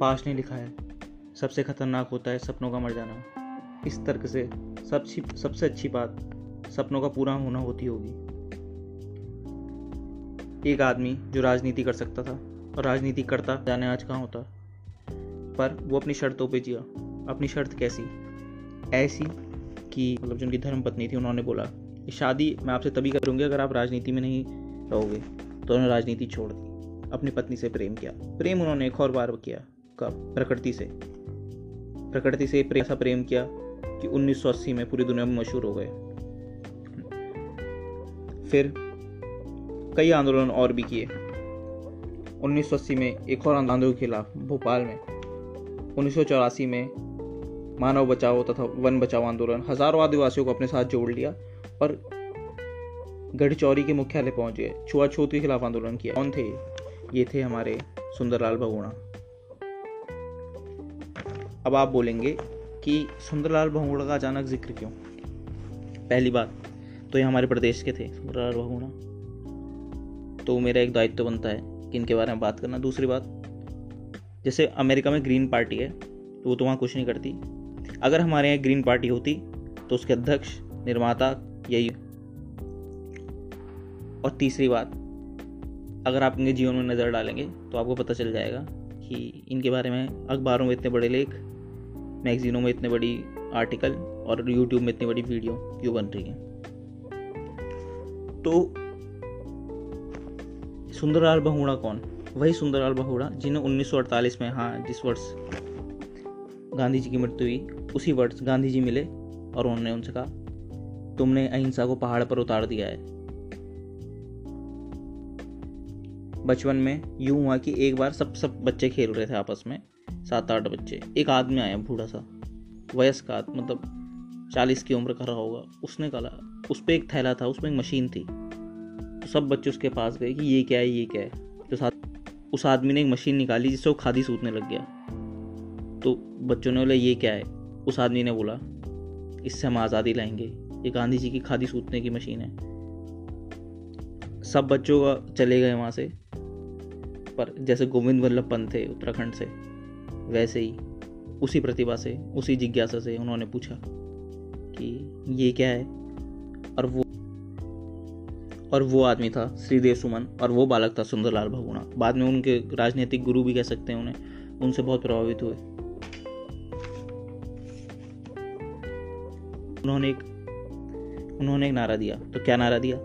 पास ने लिखा है। सबसे खतरनाक होता है सपनों का मर जाना। इस तर्क से सब सबसे अच्छी बात, सपनों का पूरा होना होती होगी। एक आदमी जो राजनीति कर सकता था, और राजनीति करता जाने आज कहाँ होता। पर वो अपनी शर्तों पे जिया। अपनी शर्त कैसी? ऐसी कि मतलब जो उनकी धर्म पत्नी थी, उन्होंने बोला शादी मैं आपसे तभी करूँगी अगर आप राजनीति में नहीं रहोगे। तो उन्होंने राजनीति छोड़ दी। अपनी पत्नी से प्रेम किया। प्रेम उन्होंने एक और बार किया। कब प्रकृति से। प्रकृति से ऐसा प्रेम किया कि 1980 में पूरी दुनिया में मशहूर हो गए। फिर कई आंदोलन और भी किए। 1980 में एक और आंदोलन के खिलाफ भोपाल में। उन्नीस सौ चौरासी में मानव बचाओ तथा वन बचाओ आंदोलन हज़ारों आदिवासियों को अपने साथ जोड़ लिया और गढ़चौरी के मुख्यालय पहुँच। गए छुआछूत के खिलाफ आंदोलन किया। कौन थे? ये थे हमारे सुंदरलाल बहुगुणा अब आप बोलेंगे कि सुंदरलाल बहुगुणा का अचानक ज़िक्र क्यों? पहली बात तो ये हमारे प्रदेश के थे, सुंदरलाल बहुगुणा। तो मेरा एक दायित्व तो बनता है कि इनके बारे में बात करना। दूसरी बात, जैसे अमेरिका में ग्रीन पार्टी है तो वो तो वहाँ कुछ नहीं करती। अगर हमारे यहाँ ग्रीन पार्टी होती तो उसके अध्यक्ष, निर्माता यही। और तीसरी बात, अगर आप इनके जीवन में नज़र डालेंगे तो आपको पता चल जाएगा कि इनके बारे में अखबारों में इतने बड़े लेख मैगजीनों में इतने बड़ी आर्टिकल और यूट्यूब में इतनी बड़ी वीडियो क्यों बन रही है? तो सुंदरलाल बहुड़ा कौन? वही सुंदरलाल बहुड़ा जिन्हें 1948 में हाँ जिस वर्ष गांधी जी की मृत्यु हुई, उसी वर्ष गांधी जी मिले और उन्होंने उनसे कहा, तुमने अहिंसा को पहाड़ पर उतार दिया है। बचपन में यूँ हुआ कि एक बार सब सब बच्चे खेल रहे थे आपस में सात आठ बच्चे। एक आदमी आया बूढ़ा सा, वयस्क आदमी मतलब चालीस की उम्र का रहा होगा। उसने कहा, उस पर एक थैला था उसमें एक मशीन थी। तो सब बच्चे उसके पास गए कि ये क्या है, ये क्या है। तो साथ, उस आदमी ने एक मशीन निकाली जिससे वो खादी सूतने लग गया। तो बच्चों ने बोला, ये क्या है? उस आदमी ने बोला, इससे हम आज़ादी लाएँगे। ये गांधी जी की खादी सूतने की मशीन है। सब बच्चों का चले गए वहाँ से। पर जैसे गोविंद वल्लभ पंत थे उत्तराखंड से वैसे ही, उसी प्रतिभा से, उसी जिज्ञासा से उन्होंने पूछा कि ये क्या है? और वो और वो आदमी था श्रीदेव सुमन, और वो बालक था सुंदरलाल भगुणा। बाद में उनके राजनीतिक गुरु भी कह सकते हैं उन्हें। उनसे बहुत प्रभावित हुए। उन्होंने एक उन्होंने एक नारा दिया। तो क्या नारा दिया?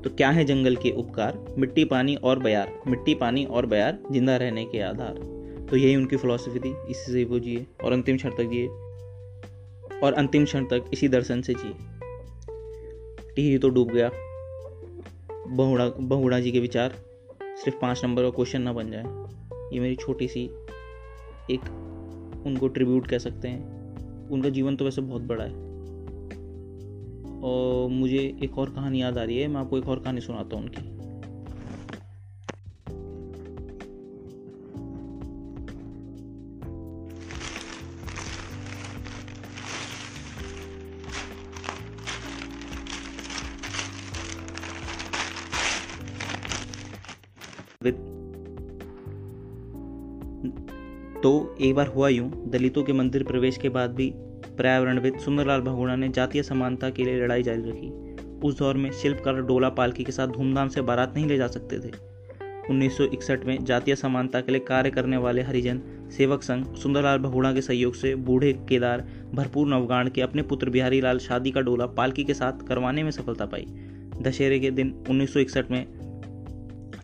तो क्या है जंगल के उपकार? मिट्टी, पानी और बयार। मिट्टी, पानी और बयार ज़िंदा रहने के आधार। तो यही उनकी फिलॉसफी थी। इसी से वो जिए और अंतिम क्षण तक जिए और अंतिम क्षण तक इसी दर्शन से जिए। टिहरी तो डूब गया। बहुड़ा बहुड़ा जी के विचार सिर्फ़ पाँच नंबर का क्वेश्चन ना बन जाए। ये मेरी छोटी सी एक उनको ट्रिब्यूट कह सकते हैं। उनका जीवन तो वैसे बहुत बड़ा है। और मुझे एक और कहानी याद आ रही है। मैं आपको एक और कहानी सुनाता हूँ उनकी। तो एक बार हुआ यूँ, दलितों के मंदिर प्रवेश के बाद भी पर्यावरणविद सुंदरलाल भगोड़ा ने जातीय समानता के लिए लड़ाई जारी रखी। उस दौर में शिल्पकार डोला पालकी के साथ धूमधाम से बारात नहीं ले जा सकते थे। 1961 में जातीय समानता के लिए कार्य करने वाले हरिजन सेवक संघ सुंदरलाल बहुड़ा के सहयोग से बूढ़े केदार भरपूर नवगाण के अपने पुत्र बिहारी लाल शादी का डोला पालकी के साथ करवाने में सफलता पाई। दशहरे के दिन 1961 में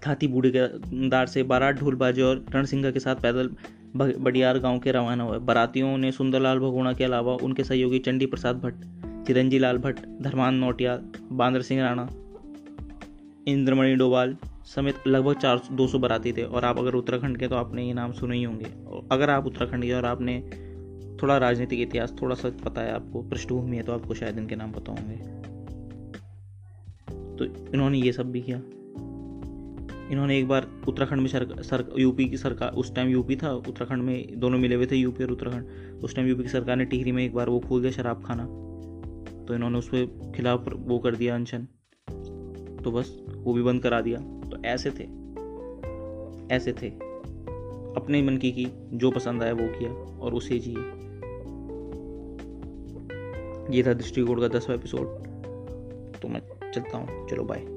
थाती बूढ़े केदार से, बारात ढोल बाजे और रणसिंगा के साथ पैदल बडियार गाँव के रवाना हुए। बारातियों ने सुंदरलाल भगोड़ा के अलावा उनके सहयोगी चंडी प्रसाद भट्ट, चिरंजी लाल भट्ट, धर्मान नोटिया बांदर सिंह राणा, इंद्रमणि डोवाल समेत लगभग चार दो सौ बराती थे। और आप अगर उत्तराखंड के तो आपने ये नाम सुने ही होंगे। अगर आप उत्तराखंड के और आपने थोड़ा राजनीतिक इतिहास, थोड़ा सा पता है, आपको पृष्ठभूमि है तो आपको शायद इनके नाम पता होंगे। तो इन्होंने ये सब भी किया। इन्होंने एक बार उत्तराखंड में सर, सर यूपी की सरकार उस टाइम यूपी था उत्तराखंड में दोनों मिले हुए थे यूपी और उत्तराखंड। उस टाइम यूपी की सरकार ने टिहरी में एक बार वो खोल दिया शराब खाना। तो इन्होंने उस पर खिलाफ वो कर दिया अनशन। तो बस वो भी बंद करा दिया। तो ऐसे थे। ऐसे थे। अपने मन की की जो पसंद आया वो किया और उसे जिए। ये था दृष्टिकोण का दसवा एपिसोड तो मैं चलता हूँ। चलो बाय